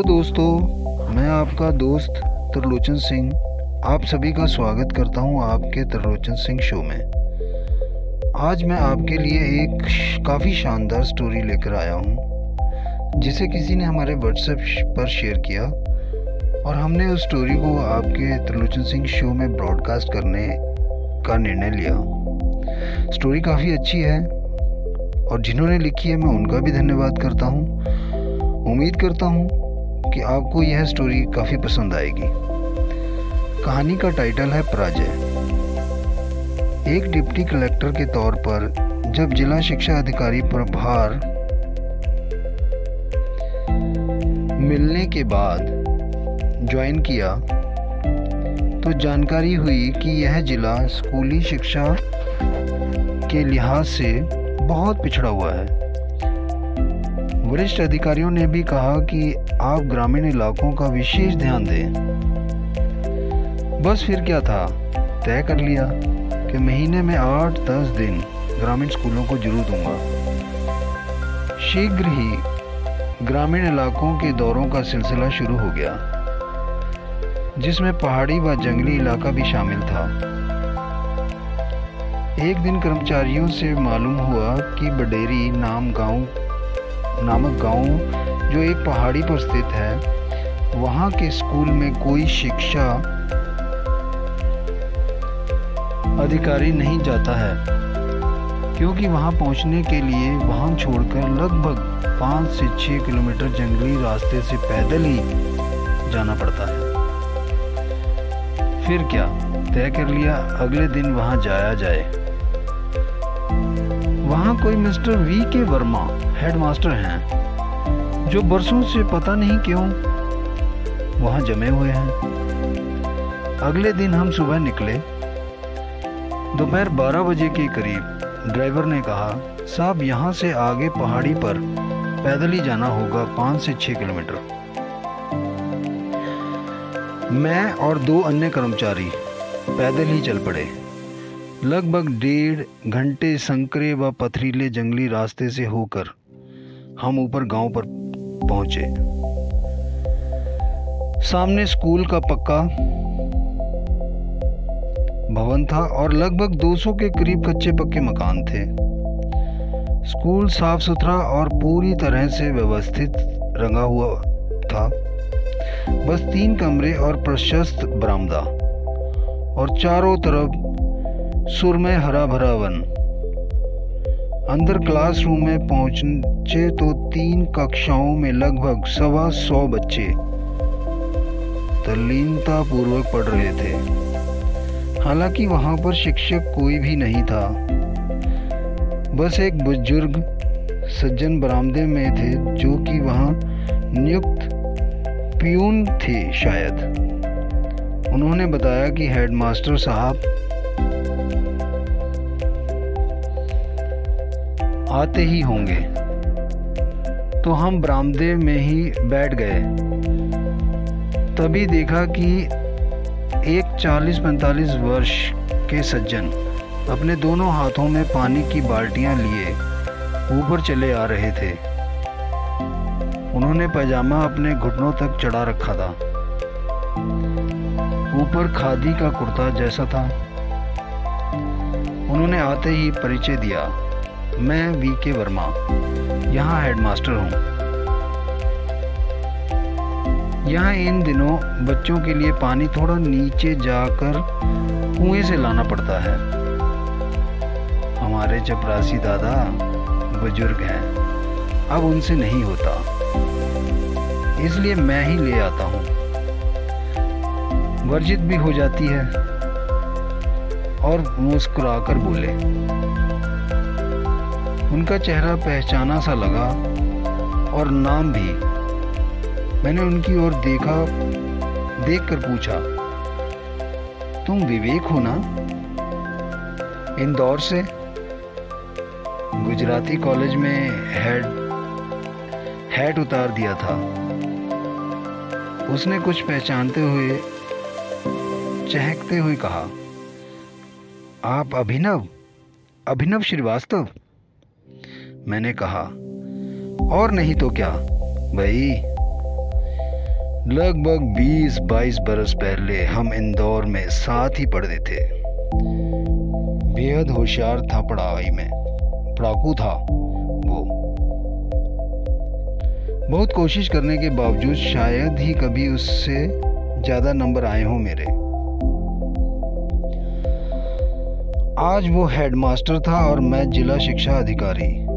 Hello दोस्तों, मैं आपका दोस्त त्रिलोचन सिंह, आप सभी का स्वागत करता हूँ आपके त्रिलोचन सिंह शो में। आज मैं आपके लिए एक काफ़ी शानदार स्टोरी लेकर आया हूँ, जिसे किसी ने हमारे व्हाट्सएप पर शेयर किया और हमने उस स्टोरी को आपके त्रिलोचन सिंह शो में ब्रॉडकास्ट करने का निर्णय लिया। स्टोरी काफ़ी अच्छी है और जिन्होंने लिखी है, मैं उनका भी धन्यवाद करता हूँ। उम्मीद करता हूँ कि आपको यह स्टोरी काफ़ी पसंद आएगी। कहानी का टाइटल है पराजय। एक डिप्टी कलेक्टर के तौर पर जब जिला शिक्षा अधिकारी प्रभार मिलने के बाद ज्वाइन किया तो जानकारी हुई कि यह जिला स्कूली शिक्षा के लिहाज से बहुत पिछड़ा हुआ है। वरिष्ठ अधिकारियों ने भी कहा कि आप ग्रामीण इलाकों का विशेष ध्यान दें। बस फिर क्या था? तय कर लिया कि महीने में आठ दस दिन ग्रामीण स्कूलों को ज़रूर दूँगा। शीघ्र ही ग्रामीण इलाकों के दौरों का सिलसिला शुरू हो गया, जिसमें पहाड़ी व जंगली इलाका भी शामिल था। एक दिन कर्मचारियों से मालूम हुआ कि बडेरी नाम गाँव नामक गाँव जो एक पहाड़ी पर स्थित है, वहाँ के स्कूल में कोई शिक्षा अधिकारी नहीं जाता है, क्योंकि वहाँ पहुँचने के लिए वाहन छोड़कर लगभग पाँच से छः किलोमीटर जंगली रास्ते से पैदल ही जाना पड़ता है। फिर क्या तय कर लिया, अगले दिन वहाँ जाया जाए। वहाँ कोई मिस्टर वी के वर्मा हेडमास्टर हैं, जो बरसों से पता नहीं क्यों वहाँ जमे हुए हैं। अगले दिन हम सुबह निकले। दोपहर 12 बजे के करीब ड्राइवर ने कहा, साहब, यहाँ से आगे पहाड़ी पर पैदल ही जाना होगा, पाँच से छः किलोमीटर। मैं और दो अन्य कर्मचारी पैदल ही चल पड़े। लगभग डेढ़ घंटे संकरे व पथरीले जंगली रास्ते से होकर हम ऊपर गाँव पर पहुँचे। सामने स्कूल का पक्का भवन था और लगभग 200 के करीब कच्चे पक्के मकान थे। स्कूल साफ़ सुथरा और पूरी तरह से व्यवस्थित रंगा हुआ था। बस तीन कमरे और प्रशस्त बरामदा और चारों तरफ़ सुरमय हरा भरा वन। अंदर क्लासरूम में पहुँचे तो तीन कक्षाओं में लगभग सवा सौ बच्चे तल्लीनता पूर्वक पढ़ रहे थे। हालाँकि वहाँ पर शिक्षक कोई भी नहीं था। बस एक बुज़ुर्ग सज्जन बरामदे में थे जो कि वहाँ नियुक्त प्यून थे शायद। उन्होंने बताया कि हेडमास्टर साहब आते ही होंगे। तो हम बरामदे में ही बैठ गए। तभी देखा कि एक 40-45 वर्ष के सज्जन अपने दोनों हाथों में पानी की बाल्टियाँ लिए ऊपर चले आ रहे थे। उन्होंने पैजामा अपने घुटनों तक चढ़ा रखा था। ऊपर खादी का कुर्ता जैसा था। उन्होंने आते ही परिचय दिया। मैं वी के वर्मा, यहाँ हेडमास्टर हूँ। यहाँ इन दिनों बच्चों के लिए पानी थोड़ा नीचे जाकर कुएँ से लाना पड़ता है। हमारे चपरासी दादा बुज़ुर्ग हैं, अब उनसे नहीं होता। इसलिए मैं ही ले आता हूँ। वर्जित भी हो जाती है और मुस्कुराकर बोले उनका चेहरा पहचाना सा लगा और नाम भी। मैंने उनकी ओर देखा, देखकर पूछा, तुम विवेक हो ना? इंदौर से। गुजराती कॉलेज में हेड हैट उतार दिया था। उसने कुछ पहचानते हुए, चहकते हुए कहा, आप अभिनव अभिनव श्रीवास्तव मैंने कहा, और नहीं तो क्या, भाई? लगभग 20-22 बरस पहले हम इंदौर में साथ ही पढ़ते थे। बेहद होशियार था पढ़ाई में। पढ़ाकू था वो। बहुत कोशिश करने के बावजूद शायद ही कभी उससे ज़्यादा नंबर आए हों मेरे। आज वो हेडमास्टर था और मैं जिला शिक्षा अधिकारी।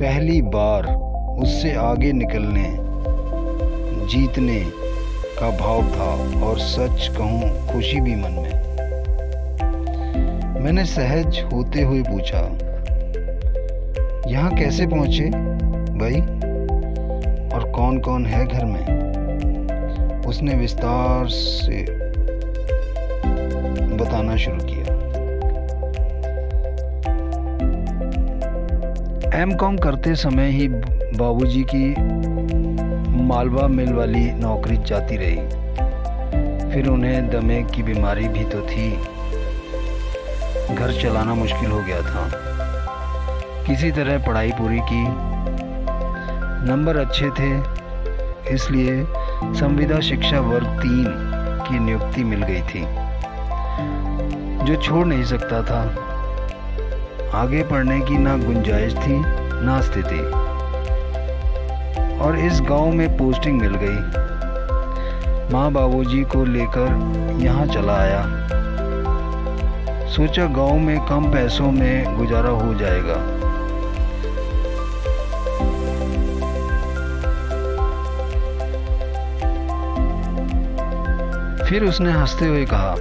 पहली बार उससे आगे निकलने, जीतने का भाव था और सच कहूँ, खुशी भी मन में। मैंने सहज होते हुए पूछा, यहाँ कैसे पहुँचे भाई? और कौन कौन है घर में? उसने विस्तार से बताना शुरू किया। एम कॉम करते समय ही बाबूजी की मालवा मिल वाली नौकरी जाती रही। फिर उन्हें दमे की बीमारी भी तो थी। घर चलाना मुश्किल हो गया था। किसी तरह पढ़ाई पूरी की। नंबर अच्छे थे, इसलिए संविदा शिक्षा वर्ग तीन की नियुक्ति मिल गई थी। जो छोड़ नहीं सकता था आगे पढ़ने की ना गुंजाइश थी, ना स्थिति। और इस गाँव में पोस्टिंग मिल गई। माँ बाबूजी को लेकर यहाँ चला आया। सोचा गाँव में कम पैसों में गुजारा हो जाएगा। फिर उसने हँसते हुए कहा,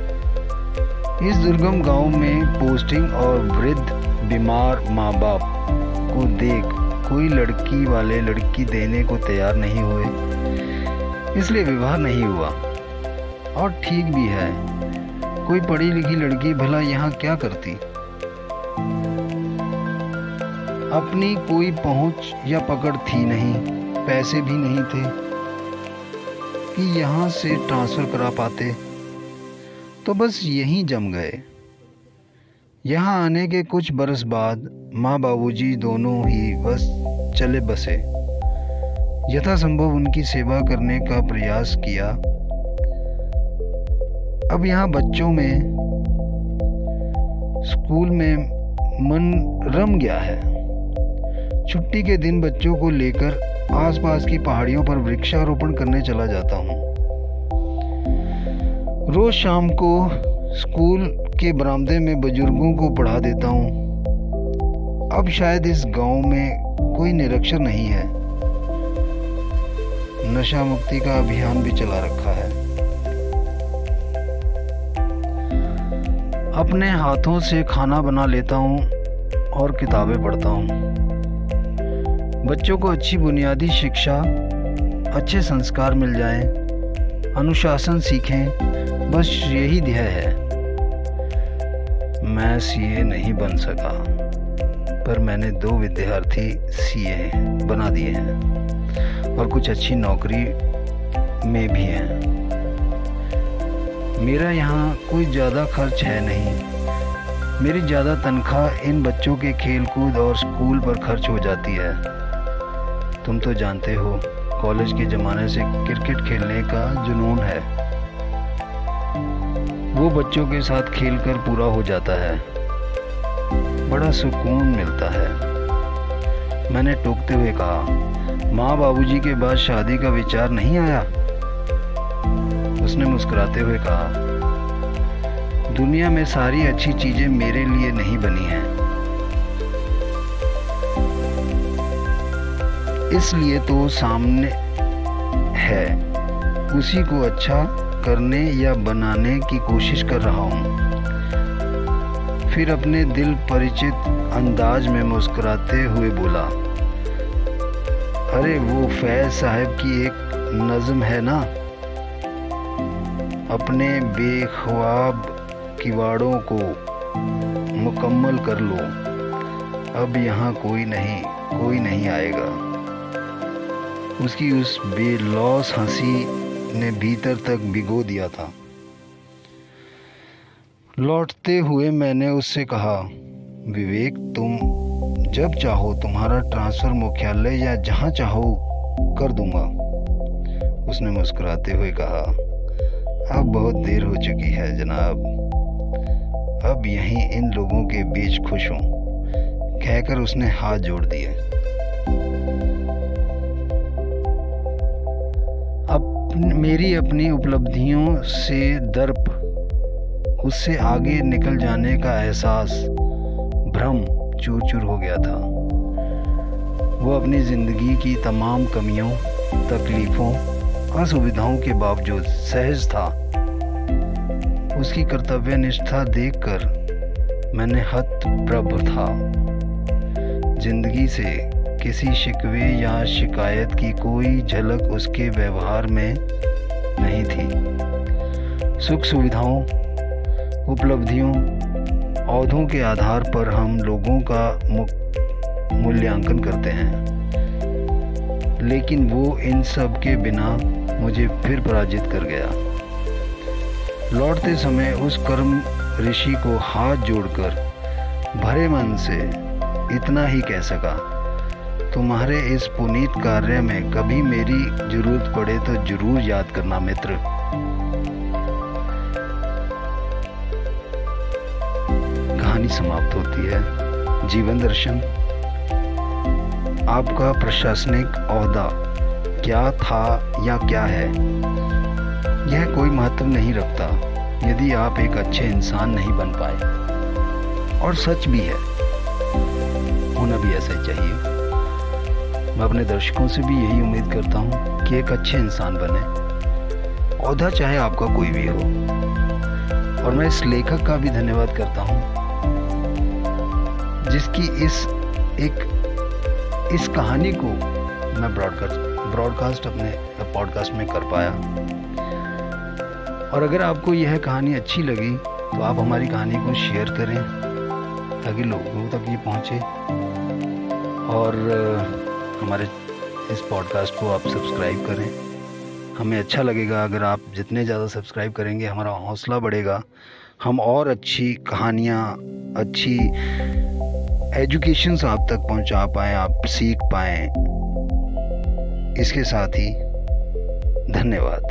इस दुर्गम गाँव में पोस्टिंग और वृद्ध बीमार माँ बाप को देख कोई लड़की वाले लड़की देने को तैयार नहीं हुए। इसलिए विवाह नहीं हुआ। और ठीक भी है। कोई पढ़ी लिखी लड़की भला यहाँ क्या करती? अपनी कोई पहुँच या पकड़ थी नहीं। पैसे भी नहीं थे कि यहाँ से ट्रांसफ़र करा पाते। तो बस यहीं जम गए। यहाँ आने के कुछ बरस बाद माँ बाबूजी दोनों ही बस चले बसे। यथासंभव उनकी सेवा करने का प्रयास किया। अब यहाँ बच्चों में स्कूल में मन रम गया है। छुट्टी के दिन बच्चों को लेकर आसपास की पहाड़ियों पर वृक्षारोपण करने चला जाता हूँ। रोज शाम को स्कूल के बरामदे में बुज़ुर्गों को पढ़ा देता हूँ। अब शायद इस गाँव में कोई निरक्षर नहीं है। नशा मुक्ति का अभियान भी चला रखा है। अपने हाथों से खाना बना लेता हूँ और किताबें पढ़ता हूँ। बच्चों को अच्छी बुनियादी शिक्षा अच्छे संस्कार मिल जाएँ, अनुशासन सीखें बस यही ध्येय है। मैं सीए नहीं बन सका। पर मैंने दो विद्यार्थी सीए बना दिए हैं और कुछ अच्छी नौकरी में भी हैं। मेरा यहाँ कोई ज़्यादा खर्च है नहीं। मेरी ज़्यादा तनख्वाह इन बच्चों के खेल कूद और स्कूल पर खर्च हो जाती है। तुम तो जानते हो, कॉलेज के ज़माने से क्रिकेट खेलने का जुनून है। वो बच्चों के साथ खेलकर पूरा हो जाता है। बड़ा सुकून मिलता है। मैंने टोकते हुए कहा, माँ बाबूजी के बाद शादी का विचार नहीं आया? उसने मुस्कुराते हुए कहा, दुनिया में सारी अच्छी चीज़ें मेरे लिए नहीं बनी हैं। इसलिए तो सामने है, उसी को अच्छा करने या बनाने की कोशिश कर रहा हूँ। फिर अपने दिल परिचित अंदाज में मुस्कुराते हुए बोला, अरे, वो फैज साहब की एक नज़म है ना? अपने बेख्वाब किवाड़ों को मुकम्मल कर लो। अब यहाँ कोई नहीं कोई नहीं आएगा। उसकी उस बेलौस हँसी ने भीतर तक भिगो दिया था। लौटते हुए मैंने उससे कहा, विवेक, तुम जब चाहो तुम्हारा ट्रांसफ़र मुख्यालय या जहाँ चाहो कर दूँगा। उसने मुस्कुराते हुए कहा, अब बहुत देर हो चुकी है जनाब। अब यहीं इन लोगों के बीच खुश हूँ, कहकर उसने हाथ जोड़ दिए। अब मेरी अपनी उपलब्धियों से दर्प, उससे आगे निकल जाने का एहसास, भ्रम चूर चूर हो गया था। वो अपनी ज़िंदगी की तमाम कमियों, तकलीफ़ों असुविधाओं के बावजूद सहज था। उसकी कर्तव्य निष्ठा देखकर मैंने हत प्रभ था। ज़िंदगी से किसी शिकवे या शिकायत की कोई झलक उसके व्यवहार में नहीं थी। सुख सुविधाओं, उपलब्धियों, औधों के आधार पर हम लोगों का मूल्यांकन करते हैं। लेकिन वो इन सब के बिना मुझे फिर पराजित कर गया। लौटते समय उस कर्म ऋषि को हाथ जोड़कर भरे मन से इतना ही कह सका। तुम्हारे इस पुनीत कार्य में कभी मेरी ज़रूरत पड़े तो ज़रूर याद करना, मित्र। कहानी समाप्त होती है। जीवन दर्शन। आपका प्रशासनिक अहदा क्या था या क्या है? यह कोई महत्व नहीं रखता, यदि आप एक अच्छे इंसान नहीं बन पाए। और सच भी है। होना भी ऐसा ही चाहिए। मैं अपने दर्शकों से भी यही उम्मीद करता हूँ कि एक अच्छे इंसान बने। अहदा चाहे आपका कोई भी हो। और मैं इस लेखक का भी धन्यवाद करता हूँ, जिसकी इस एक, इस कहानी को मैं ब्रॉडकास्ट ब्रॉडकास्ट अपने, पॉडकास्ट में कर पाया। और अगर आपको यह कहानी अच्छी लगी तो आप हमारी कहानी को शेयर करें, ताकि लोगों तक ये पहुँचे। और हमारे इस पॉडकास्ट को आप सब्सक्राइब करें। हमें अच्छा लगेगा अगर आप जितने ज़्यादा सब्सक्राइब करेंगे, हमारा हौसला बढ़ेगा। हम और अच्छी कहानियाँ, अच्छी एजुकेशन आप तक पहुँचा पाएँ, आप सीख पाएँ। इसके साथ ही धन्यवाद।